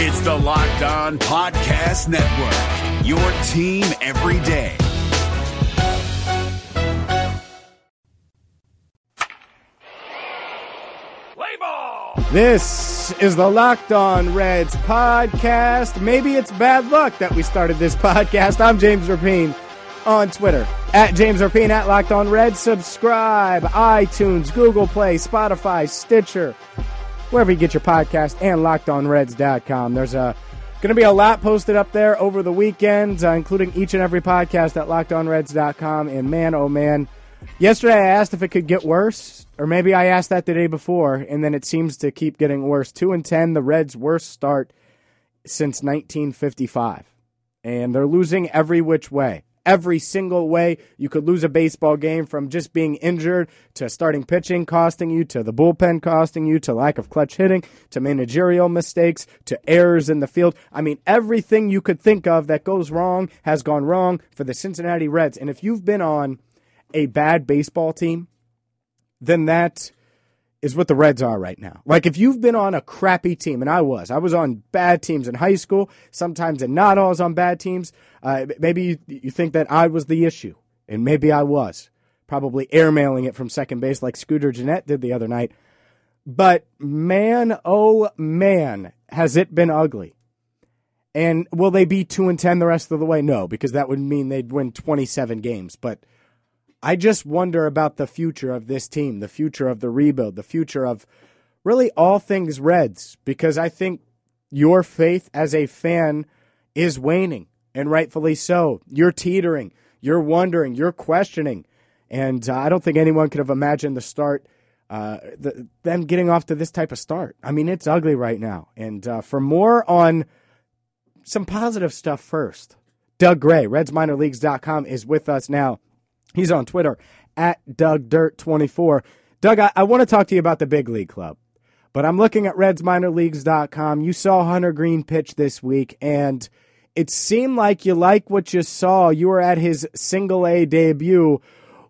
It's the Locked On Podcast Network, your team every day. This is the Locked On Reds podcast. Maybe it's bad luck that we started this podcast. I'm James Rapien on Twitter at James Rapien at Locked On Reds. Subscribe, iTunes, Google Play, Spotify, Stitcher, wherever you get your podcast, and LockedOnReds.com. There's a going to be a lot posted up there over the weekend, uh, including each and every podcast at LockedOnReds.com. And man, oh man, yesterday I asked if it could get worse or maybe I asked that the day before, and then it seems to keep getting worse. Two and ten, the Reds' worst start since 1955, and they're losing every which way. Every single way you could lose a baseball game from just being injured to starting pitching costing you to the bullpen costing you to lack of clutch hitting to managerial mistakes to errors in the field. I mean, everything you could think of that goes wrong has gone wrong for the Cincinnati Reds. And if you've been on a bad baseball team, then that is what the Reds are right now. Like if you've been on a crappy team, and I was, I was on bad teams in high school, sometimes and not always on bad teams. Uh, maybe you, you think that I was the issue, and maybe I was. Probably airmailing it from second base like Scooter Gennett did the other night. But man, oh man, has it been ugly. And will they be 2 and 10 the rest of the way? No, because that would mean they'd win 27 games. But I just wonder about the future of this team, the future of the rebuild, the future of really all things Reds, because I think your faith as a fan is waning, and rightfully so. You're teetering, you're wondering, you're questioning. And uh, I don't think anyone could have imagined the start, uh, the, them getting off to this type of start. I mean, it's ugly right now. And uh, for more on some positive stuff first, Doug Gray, RedsMinorLeagues.com, is with us now. He's on Twitter at DougDirt24. Doug, I, I want to talk to you about the Big League Club, but I'm looking at RedsMinorLeagues.com. You saw Hunter Greene pitch this week, and it seemed like you like what you saw. You were at his single A debut.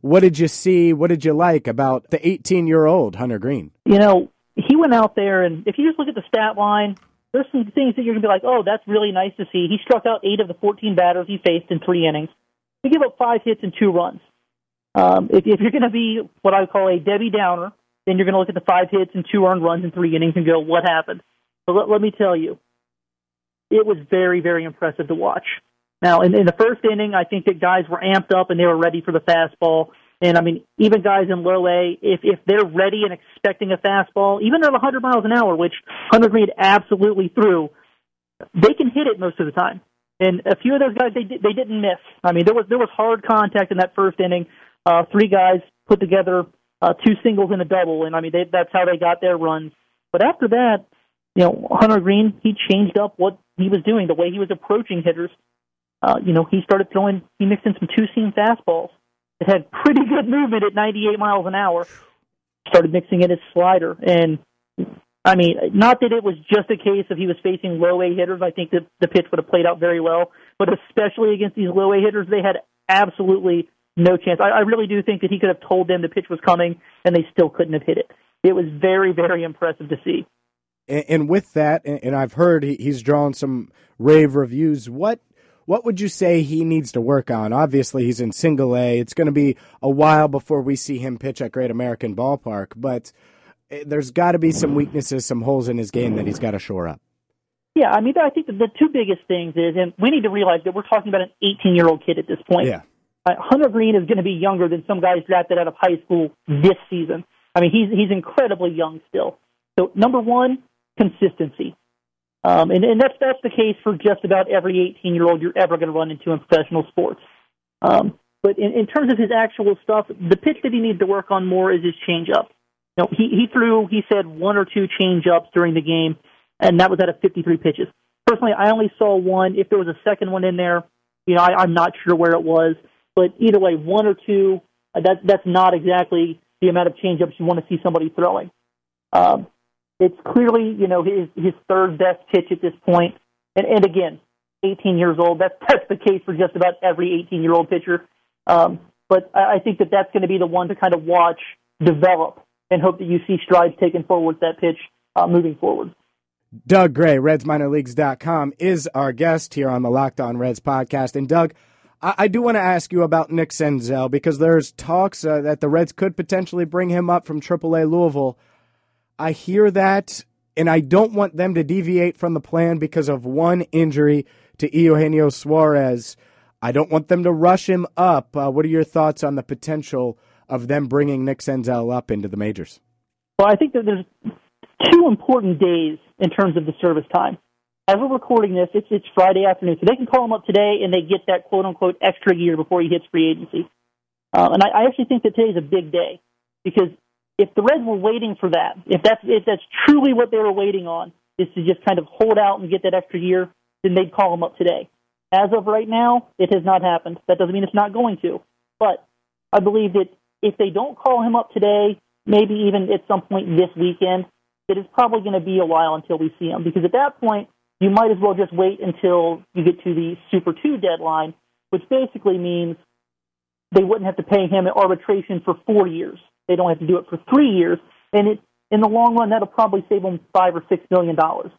What did you see? What did you like about the 18 year old Hunter Greene? You know, he went out there, and if you just look at the stat line, there's some things that you're going to be like, oh, that's really nice to see. He struck out eight of the 14 batters he faced in three innings. He gave up five hits and two runs. Um, if, if you're going to be what I call a Debbie Downer, then you're going to look at the five hits and two earned runs in three innings and go, what happened? But let, let me tell you, it was very, very impressive to watch. Now, in, in the first inning, I think that guys were amped up and they were ready for the fastball. And I mean, even guys in low A, if if they're ready and expecting a fastball, even at 100 miles an hour, which Hunter Greene absolutely threw, they can hit it most of the time. And a few of those guys, they they didn't miss. I mean, there was there was hard contact in that first inning. Uh, three guys put together uh, two singles and a double, and I mean they, that's how they got their runs. But after that, you know, Hunter Greene he changed up what he was doing, the way he was approaching hitters. Uh, you know, he started throwing, he mixed in some two seam fastballs. It had pretty good movement at 98 miles an hour. Started mixing in his slider, and I mean, not that it was just a case of he was facing low A hitters. I think that the pitch would have played out very well, but especially against these low A hitters, they had absolutely no chance. I, I really do think that he could have told them the pitch was coming, and they still couldn't have hit it. It was very, very impressive to see. And, and with that, and, and I've heard he, he's drawn some rave reviews. What what would you say he needs to work on? Obviously, he's in single A. It's going to be a while before we see him pitch at Great American Ballpark, but there's got to be some weaknesses, some holes in his game that he's got to shore up. Yeah, I mean, I think the two biggest things is, and we need to realize that we're talking about an 18 year old kid at this point. Yeah. Uh, Hunter Greene is going to be younger than some guys drafted out of high school this season. I mean, he's he's incredibly young still. So number one, consistency, um, and and that's that's the case for just about every 18 year old you're ever going to run into in professional sports. Um, but in, in terms of his actual stuff, the pitch that he needs to work on more is his changeup. Know, he he threw he said one or two change ups during the game, and that was out of 53 pitches. Personally, I only saw one. If there was a second one in there, you know, I, I'm not sure where it was. But either way, one or two, uh, that, that's not exactly the amount of change ups you want to see somebody throwing. Um, it's clearly, you know, his his third best pitch at this point. And, and again, 18 years old. That's that's the case for just about every 18 year old pitcher. Um, but I, I think that that's going to be the one to kind of watch develop and hope that you see strides taken forward with that pitch uh, moving forward. Doug Gray, RedsMinorLeagues.com, is our guest here on the Locked On Reds podcast. And Doug, I, I do want to ask you about Nick Senzel because there's talks uh, that the Reds could potentially bring him up from AAA Louisville. I hear that, and I don't want them to deviate from the plan because of one injury to Eugenio Suarez. I don't want them to rush him up. Uh, what are your thoughts on the potential of them bringing Nick Senzel up into the majors? Well, I think that there's two important days in terms of the service time. As we're recording this, it's, it's Friday afternoon, so they can call him up today and they get that quote unquote extra year before he hits free agency. Uh, and I, I actually think that today's a big day because if the Reds were waiting for that, if that's if that's truly what they were waiting on, is to just kind of hold out and get that extra year, then they'd call him up today. As of right now, it has not happened. That doesn't mean it's not going to. But I believe that if they don't call him up today, maybe even at some point this weekend, it is probably going to be a while until we see him. Because at that point, you might as well just wait until you get to the Super 2 deadline, which basically means they wouldn't have to pay him at arbitration for four years. They don't have to do it for three years. And it, in the long run, that'll probably save them five or six million dollars.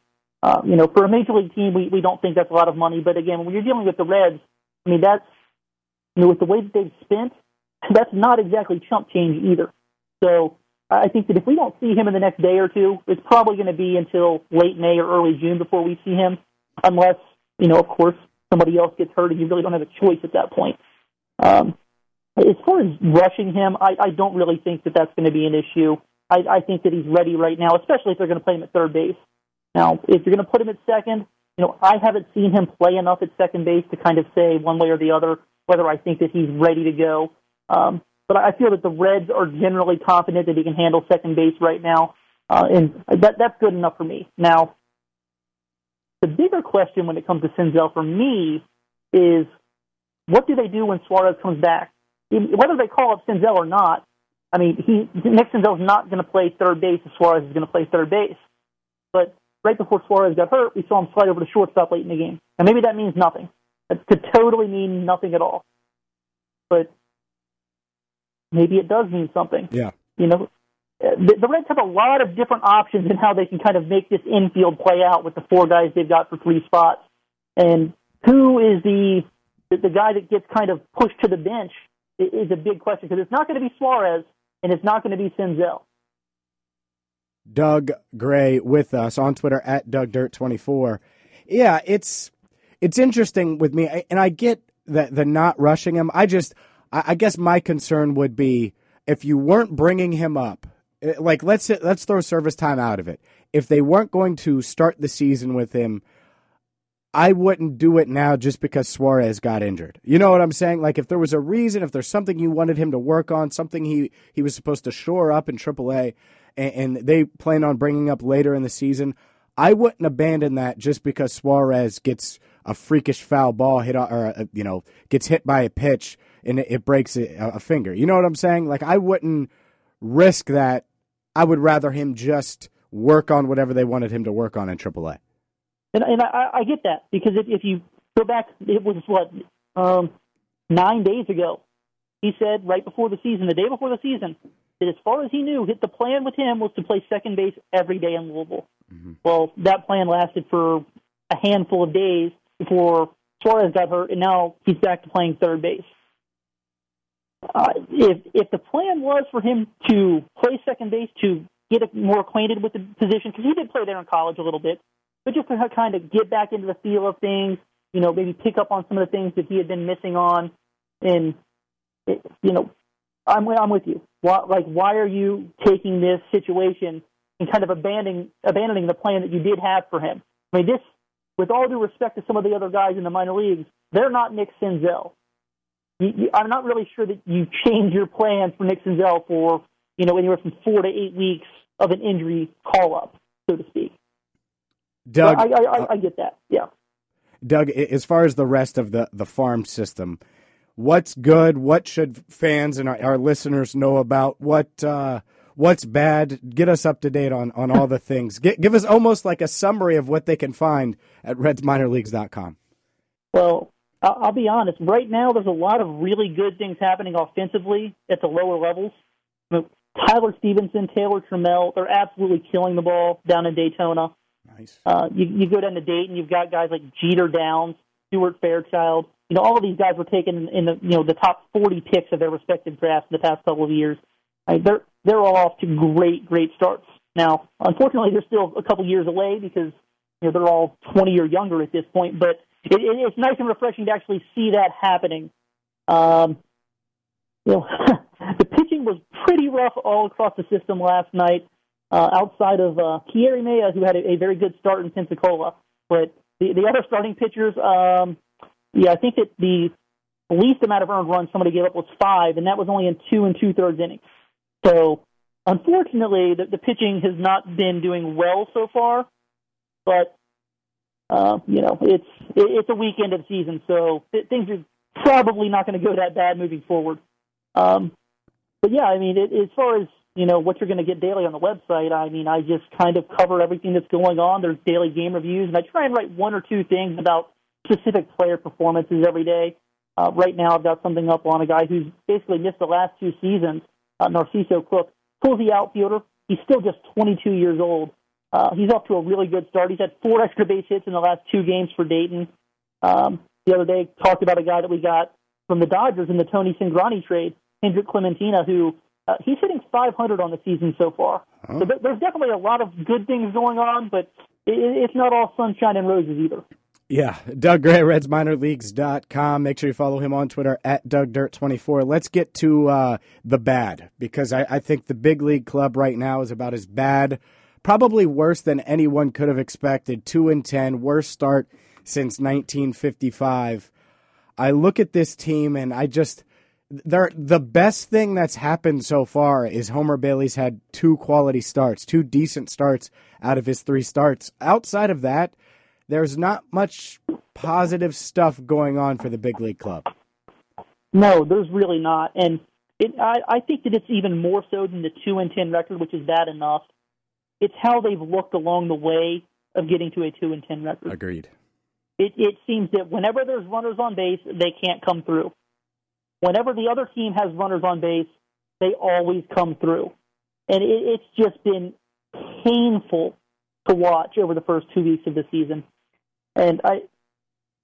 Uh, you know, for a major league team, we, we don't think that's a lot of money. But again, when you're dealing with the Reds, I mean, that's, you know, with the way that they've spent, that's not exactly chump change either. So I think that if we don't see him in the next day or two, it's probably going to be until late May or early June before we see him, unless, you know, of course, somebody else gets hurt and you really don't have a choice at that point. Um, as far as rushing him, I, I don't really think that that's going to be an issue. I, I think that he's ready right now, especially if they're going to play him at third base. Now, if you're going to put him at second, you know, I haven't seen him play enough at second base to kind of say one way or the other whether I think that he's ready to go. Um, but I feel that the Reds are generally confident that he can handle second base right now, uh, and that that's good enough for me. Now, the bigger question when it comes to Senzel for me is what do they do when Suarez comes back? Whether they call up Senzel or not, I mean, he Nick Senzel's not going to play third base if Suarez is going to play third base. But right before Suarez got hurt, we saw him slide over to shortstop late in the game. And maybe that means nothing. It could totally mean nothing at all. But maybe it does mean something. Yeah. You know, the, the Reds have a lot of different options in how they can kind of make this infield play out with the four guys they've got for three spots. And who is the the, guy that gets kind of pushed to the bench is a big question because it's not going to be Suarez and it's not going to be Senzel. Doug Gray with us on Twitter at DougDirt24. Yeah, it's it's interesting with me, and I get that the not rushing him. I just, I guess my concern would be if you weren't bringing him up. Eh, like let's let's throw service time out of it. If they weren't going to start the season with him, I wouldn't do it now just because Suarez got injured. You know what I'm saying? Like if there was a reason, if there's something you wanted him to work on, something he he was supposed to shore up in AAA, and, and they plan on bringing up later in the season, I wouldn't abandon that just because Suarez gets a freakish foul ball hit or uh, you know gets hit by a pitch and it, it breaks a, a, finger. You know what I'm saying? Like I wouldn't risk that. I would rather him just work on whatever they wanted him to work on in AAA. And, and I, I get that because if, if you go back, it was what um, nine days ago. He said right before the season, the day before the season, that as far as he knew, hit the plan with him was to play second base every day in Louisville. Mm-hmm. Well, that plan lasted for a handful of days before Suarez got hurt, and now he's back to playing third base. Uh, if if the plan was for him to play second base to get more acquainted with the position, because he did play there in college a little bit, but just to kind of get back into the feel of things, you know, maybe pick up on some of the things that he had been missing on, and it, you know, I'm I'm with you. Why, like, why are you taking this situation and kind of abandoning abandoning the plan that you did have for him? I mean, this, with all due respect to some of the other guys in the minor leagues, they're not Nick Senzel. You, you, I'm not really sure that you change your plans for Nick Senzel for you know anywhere from four to eight weeks of an injury call up, so to speak. Doug, I, I, I, I get that. Yeah. Doug, as far as the rest of the the farm system, what's good? What should fans and our, our listeners know about? What uh, what's bad? Get us up to date on on all the things. Get, give us almost like a summary of what they can find at RedsMinorLeagues.com. Well, I'll be honest. Right now, there's a lot of really good things happening offensively at the lower levels. Tyler Stephenson, Taylor Trammell, they're absolutely killing the ball down in Daytona. Nice. Uh, you, you go down to Dayton, you've got guys like Jeter Downs, Stuart Fairchild. You know, all of these guys were taken in the you know the top 40 picks of their respective drafts in the past couple of years. I mean, they're they're all off to great great starts. Now, unfortunately, they're still a couple years away because you know they're all 20 or younger at this point. But it, it, it's nice and refreshing to actually see that happening. Um, you know, the pitching was pretty rough all across the system last night. Uh, outside of uh, Keury Mella, who had a, a very good start in Pensacola, but the the other starting pitchers, um, yeah, I think that the least amount of earned runs somebody gave up was five, and that was only in two and two thirds innings. So, unfortunately, the, the pitching has not been doing well so far. But uh, you know, it's it, it's a weekend of season, so things are probably not going to go that bad moving forward. Um, but yeah, I mean, it, as far as you know, what you're going to get daily on the website, I mean, I just kind of cover everything that's going on. There's daily game reviews, and I try and write one or two things about specific player performances every day. Uh, right now, I've got something up on a guy who's basically missed the last two seasons, uh, Narciso Crook. Pulls the outfielder. He's still just 22 years old. Uh, he's off to a really good start. He's had four extra base hits in the last two games for Dayton. Um, the other day, talked about a guy that we got from the Dodgers in the Tony Cingrani trade, Hendrik Clementina, who uh, he's hitting 500 on the season so far. Oh. So th- there's definitely a lot of good things going on, but it, it's not all sunshine and roses either. Yeah, Doug Gray, RedsMinorLeagues.com. Make sure you follow him on Twitter at DougDirt24. Let's get to uh, the bad because I, I think the big league club right now is about as bad, probably worse than anyone could have expected. Two and ten, worst start since 1955. I look at this team and I just they're the best thing that's happened so far is Homer Bailey's had two quality starts, two decent starts out of his three starts. Outside of that, there's not much positive stuff going on for the big league club. No, there's really not, and it, I, I think that it's even more so than the two and ten record, which is bad enough. It's how they've looked along the way of getting to a two and ten record. Agreed. It, it seems that whenever there's runners on base, they can't come through. Whenever the other team has runners on base, they always come through, and it, it's just been painful to watch over the first two weeks of the season. And I,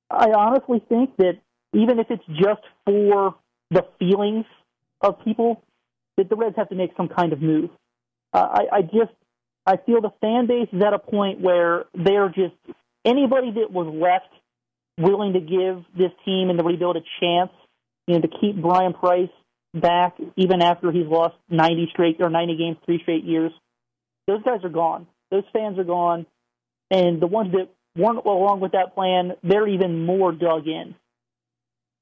I honestly think that even if it's just for the feelings of people, that the Reds have to make some kind of move. Uh, I, I just, I feel the fan base is at a point where they're just anybody that was left willing to give this team and the rebuild a chance, you know, to keep Bryan Price back even after he's lost 90 straight or 90 games three straight years. Those guys are gone. Those fans are gone, and the ones that weren't along with that plan, they're even more dug in.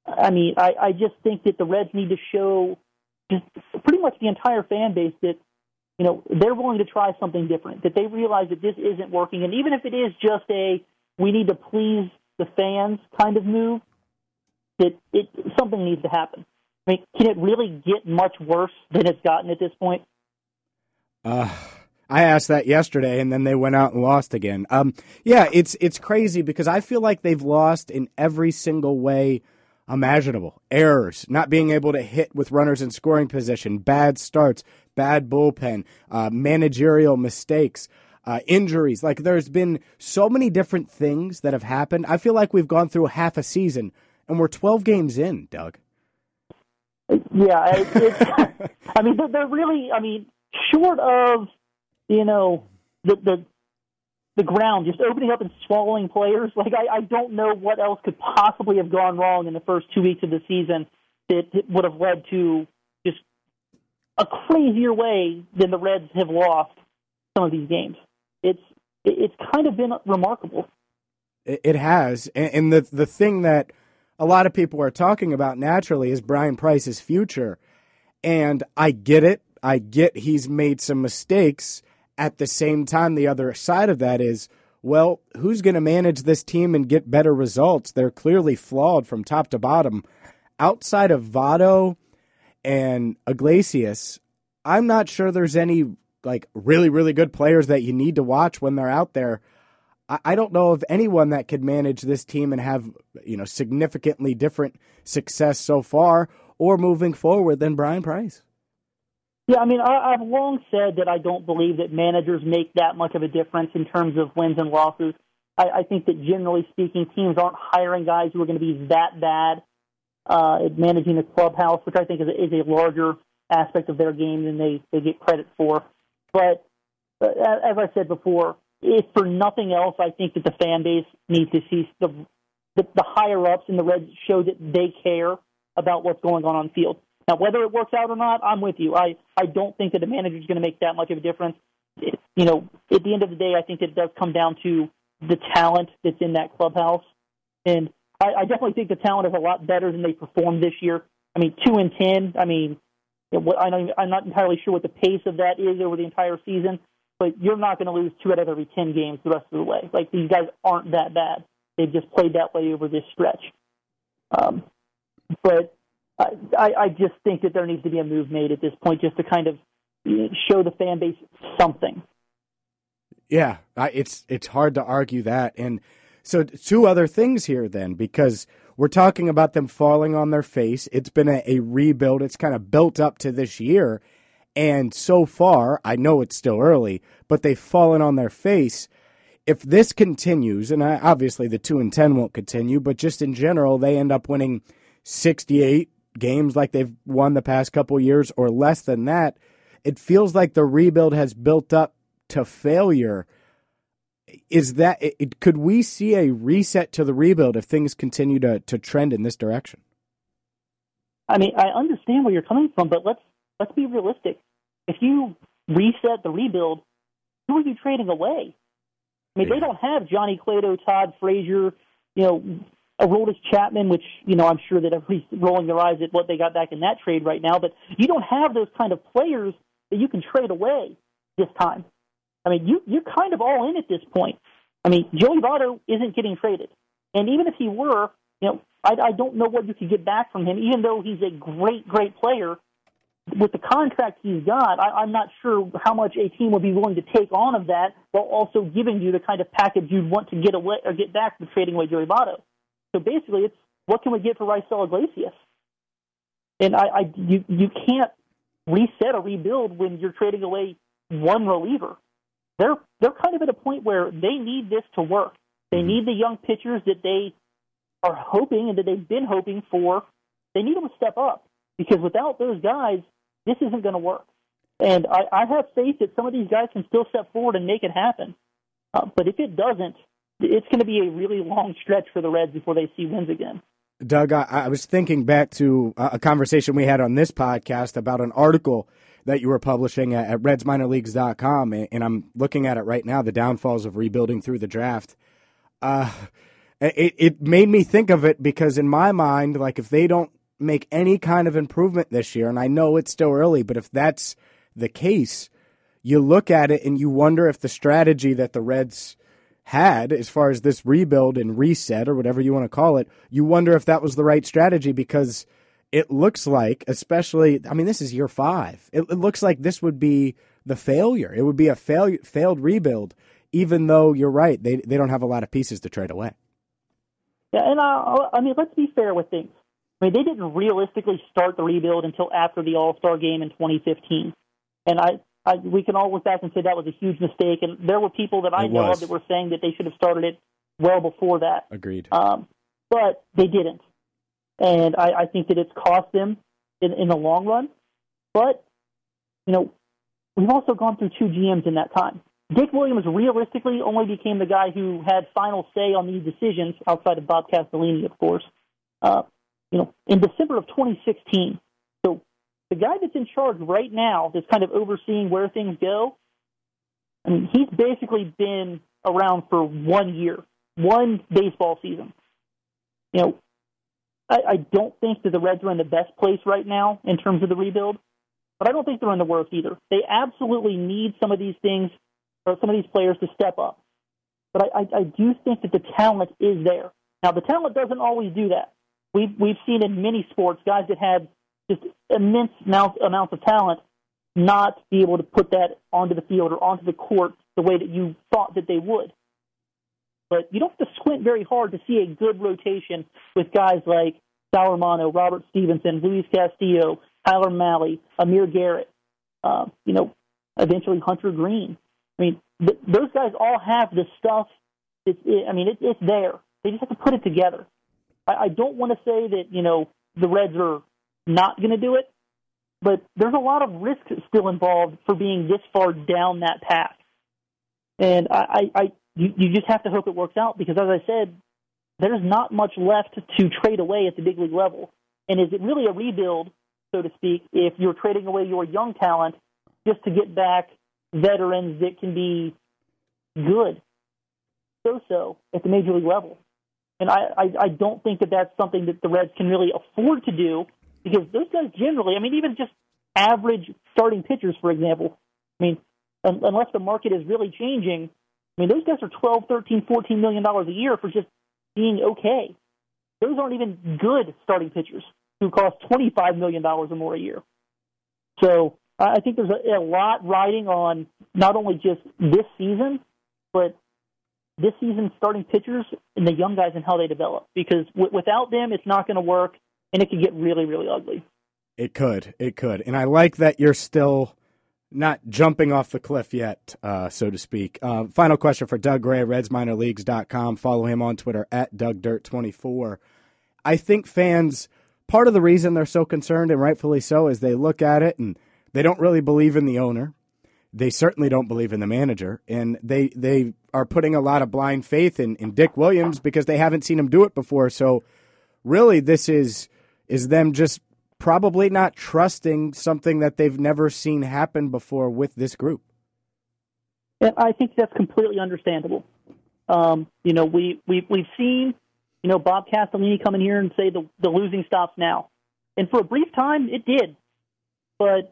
I mean, I, I just think that the Reds need to show just pretty much the entire fan base that you know they're willing to try something different. That they realize that this isn't working, and even if it is just a we need to please the fans kind of move, that it something needs to happen. I mean, can it really get much worse than it's gotten at this point? Uh, I asked that yesterday, and then they went out and lost again. Um, yeah, it's it's crazy because I feel like they've lost in every single way imaginable. Errors, not being able to hit with runners in scoring position, bad starts, bad bullpen, uh, managerial mistakes. Uh, injuries. Like there's been so many different things that have happened. I feel like we've gone through half a season and we're 12 games in, Doug. Yeah, I mean, they're, really. I mean, short of you know the the the ground just opening up and swallowing players. Like I, I don't know what else could possibly have gone wrong in the first two weeks of the season that, would have led to a crazier way than the Reds have lost some of these games. It's it's kind of been remarkable. It, has, and, and the the thing that a lot of people are talking about naturally is Bryan Price's future. And I get it. I get he's made some mistakes. At the same time, the other side of that is, well, who's going to manage this team and get better results? They're clearly flawed from top to bottom. Outside of Votto and Iglesias, I'm not sure there's any like really, really good players that you need to watch when they're out there. I don't know of anyone that could manage this team and have you know significantly different success so far or moving forward than Bryan Price. Yeah, I mean, I, I've long said that I don't believe that managers make that much of a difference in terms of wins and losses. I, I think that generally speaking, teams aren't hiring guys who are going to be that bad uh, at managing the clubhouse, which I think is a, is a larger aspect of their game than they, they get credit for. But uh, as I said before, if for nothing else, I think that the fan base needs to see the, the, the higher ups in the Reds show that they care about what's going on on field. Now, whether it works out or not, I'm with you. I, I don't think that the manager is going to make that much of a difference. It, you know, at the end of the day, I think that it does come down to the talent that's in that clubhouse. And I, I definitely think the talent is a lot better than they performed this year. I mean, two and ten. I mean, I know, I'm not entirely sure what the pace of that is over the entire season, but you're not going to lose two out of every ten games the rest of the way. Like these guys aren't that bad. They've just played that way over this stretch. Um, but I, I just think that there needs to be a move made at this point, just to kind of show the fan base something. Yeah, it's it's hard to argue that. And so, two other things here then, because we're talking about them falling on their face. It's been a, a rebuild. It's kind of built up to this year, and so far, I know it's still early, but they've fallen on their face. If this continues, and I, obviously the two and ten won't continue, but just in general, they end up winning sixty-eight games like they've won the past couple years or less than that, it feels like the rebuild has built up to failure. Is that it, could we see a reset to the rebuild if things continue to, to trend in this direction? I mean, I understand where you're coming from, but let's let's be realistic. If you reset the rebuild, who are you trading away? I mean, yeah. they don't have Johnny Cueto, Todd Frazier, you know, Aroldis Chapman, which you know I'm sure that everybody's rolling their eyes at what they got back in that trade right now. But you don't have those kind of players that you can trade away this time. I mean, you you're kind of all in at this point. I mean, Joey Votto isn't getting traded, and even if he were, you know, I, I don't know what you could get back from him. Even though he's a great, great player, with the contract he's got, I, I'm not sure how much a team would be willing to take on of that, while also giving you the kind of package you'd want to get away or get back from trading away Joey Votto. So basically, it's what can we get for Raisel Iglesias? And I, I you you can't reset a rebuild when you're trading away one reliever. They're they're kind of at a point where they need this to work. They mm-hmm. need the young pitchers that they are hoping and that they've been hoping for. They need them to step up because without those guys, this isn't going to work. And I, I have faith that some of these guys can still step forward and make it happen. Uh, but if it doesn't, it's going to be a really long stretch for the Reds before they see wins again. Doug, I, I was thinking back to a conversation we had on this podcast about an article that you were publishing at, at RedsMinorLeagues.com, and I'm looking at it right now. The downfalls of rebuilding through the draft. Uh, it it made me think of it because in my mind, like if they don't make any kind of improvement this year, and I know it's still early, but if that's the case, you look at it and you wonder if the strategy that the Reds had as far as this rebuild and reset or whatever you want to call it, you wonder if that was the right strategy because it looks like, especially, I mean, this is year five. It, it looks like this would be the failure. It would be a fail, failed rebuild, even though you're right, they they don't have a lot of pieces to trade away. Yeah, and uh, I mean, let's be fair with things. I mean, they didn't realistically start the rebuild until after the All Star game in 2015, and I I, we can all look back and say that was a huge mistake. And there were people that I it know was. of that were saying that they should have started it well before that. Agreed. Um, but they didn't, and I, I think that it's cost them in, in the long run. But you know, we've also gone through two GMs in that time. Dick Williams realistically only became the guy who had final say on these decisions outside of Bob Castellini, of course. Uh, you know, in December of 2016, So the guy that's in charge right now, that's kind of overseeing where things go, I mean, he's basically been around for one year, one baseball season. You know, I, I don't think that the Reds are in the best place right now in terms of the rebuild, but I don't think they're in the worst either. They absolutely need some of these things or some of these players to step up. But I, I, I do think that the talent is there. Now, the talent doesn't always do that. We've, we've seen in many sports guys that have just immense amount, amounts of talent not be able to put that onto the field or onto the court the way that you thought that they would. But you don't have to squint very hard to see a good rotation with guys like Sal Romano, Robert Stephenson, Luis Castillo, Tyler Mahle, Amir Garrett. uh, you know, eventually Hunter Greene. I mean, th- those guys all have the stuff. It's, it, I mean, it, it's there. They just have to put it together. I, I don't want to say that you know the Reds are not going to do it, but there's a lot of risk still involved for being this far down that path. And I, I you, you just have to hope it works out because, as I said, there's not much left to trade away at the big league level. And is it really a rebuild, so to speak, if you're trading away your young talent just to get back veterans that can be good, so so at the major league level? And I, I, I don't think that that's something that the Reds can really afford to do because those guys generally, I mean, even just average starting pitchers, for example, I mean, unless the market is really changing, I mean, those guys are 12, 13, 14 million dollars a year for just being okay. Those aren't even good starting pitchers who cost 25 million dollars or more a year. So I think there's a, a lot riding on not only just this season, but this season starting pitchers and the young guys and how they develop. Because w- without them, it's not going to work, and it could get really, really ugly. It could. It could. And I like that you're still not jumping off the cliff yet, uh, so to speak. Uh, final question for Doug Gray, RedsMinorLeagues.com. Follow him on Twitter at DougDirt24. I think fans, part of the reason they're so concerned, and rightfully so, is they look at it and they don't really believe in the owner. They certainly don't believe in the manager, and they they are putting a lot of blind faith in, in Dick Williams because they haven't seen him do it before. So, really, this is is them just probably not trusting something that they've never seen happen before with this group. And I think that's completely understandable. Um, you know, we, we, we've seen, you know, Bob Castellini come in here and say the, the losing stops now. And for a brief time, it did. But,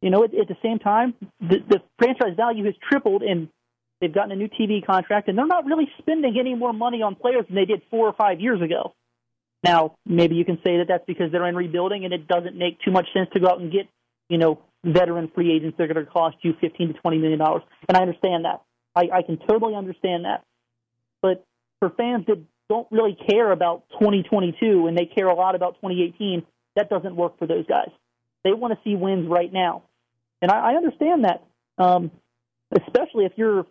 you know, at, at the same time, the, the franchise value has tripled and they've gotten a new TV contract and they're not really spending any more money on players than they did four or five years ago. Now, maybe you can say that that's because they're in rebuilding and it doesn't make too much sense to go out and get, you know, veteran free agents that are going to cost you 15 to 20 million dollars. And I understand that. I, I can totally understand that. But for fans that don't really care about 2022 and they care a lot about 2018, that doesn't work for those guys. They want to see wins right now. And I, I understand that, um, especially if you're,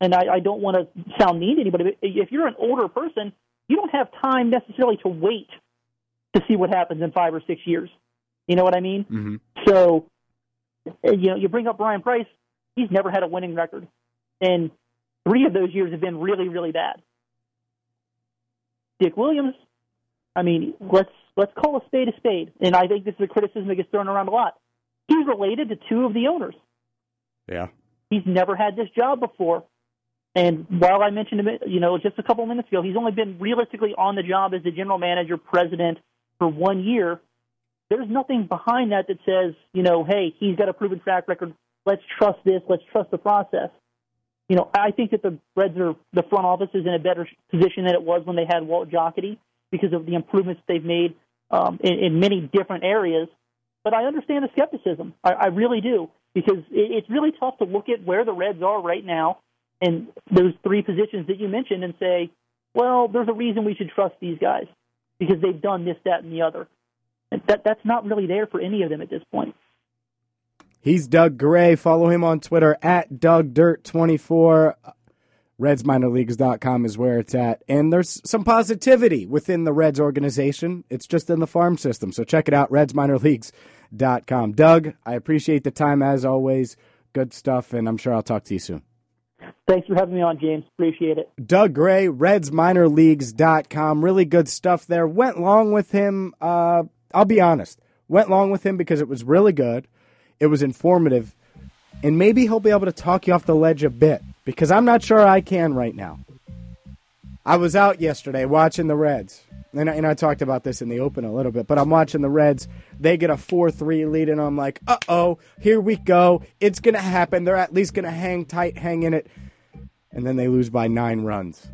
and I, I don't want to sound mean to anybody, but if you're an older person, you don't have time necessarily to wait to see what happens in five or six years. You know what I mean? Mm-hmm. So, you know, you bring up Bryan Price. He's never had a winning record, and three of those years have been really, really bad. Dick Williams. I mean, let's let's call a spade a spade, and I think this is a criticism that gets thrown around a lot. He's related to two of the owners. Yeah. He's never had this job before. And while I mentioned him, you know, just a couple minutes ago, he's only been realistically on the job as the general manager, president for one year. There's nothing behind that that says, you know, hey, he's got a proven track record. Let's trust this. Let's trust the process. You know, I think that the Reds are the front office is in a better position than it was when they had Walt Jocketty because of the improvements they've made um, in, in many different areas. But I understand the skepticism. I, I really do because it, it's really tough to look at where the Reds are right now and those three positions that you mentioned and say, well, there's a reason we should trust these guys because they've done this, that, and the other. That that's not really there for any of them at this point. He's Doug Gray. Follow him on Twitter at DougDirt24. RedsMinorLeagues.com is where it's at. And there's some positivity within the Reds organization. It's just in the farm system. So check it out, RedsMinorLeagues.com. Doug, I appreciate the time as always. Good stuff, and I'm sure I'll talk to you soon. Thanks for having me on, James. Appreciate it. Doug Gray, RedsMinorLeagues.com. Really good stuff there. Went long with him. Uh, I'll be honest. Went long with him because it was really good. It was informative. And maybe he'll be able to talk you off the ledge a bit because I'm not sure I can right now. I was out yesterday watching the Reds. And I, and I talked about this in the open a little bit, but I'm watching the Reds. They get a 4 3 lead, and I'm like, uh oh, here we go. It's going to happen. They're at least going to hang tight, hang in it. And then they lose by nine runs.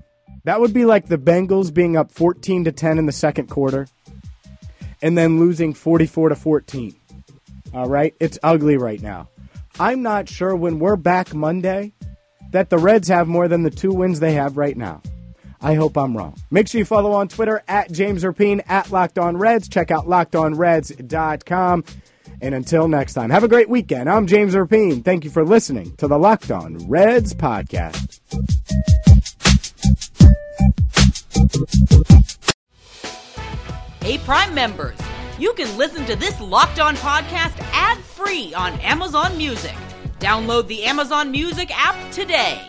That would be like the Bengals being up 14 to 10 in the second quarter and then losing 44 to 14. All right? It's ugly right now. I'm not sure when we're back Monday that the Reds have more than the two wins they have right now. I hope I'm wrong. Make sure you follow on Twitter at James Rapien, at Locked On Reds. Check out LockedOnReds.com. And until next time, have a great weekend. I'm James Rapien. Thank you for listening to the Locked On Reds podcast. Hey, Prime members, you can listen to this Locked On podcast ad free on Amazon Music. Download the Amazon Music app today.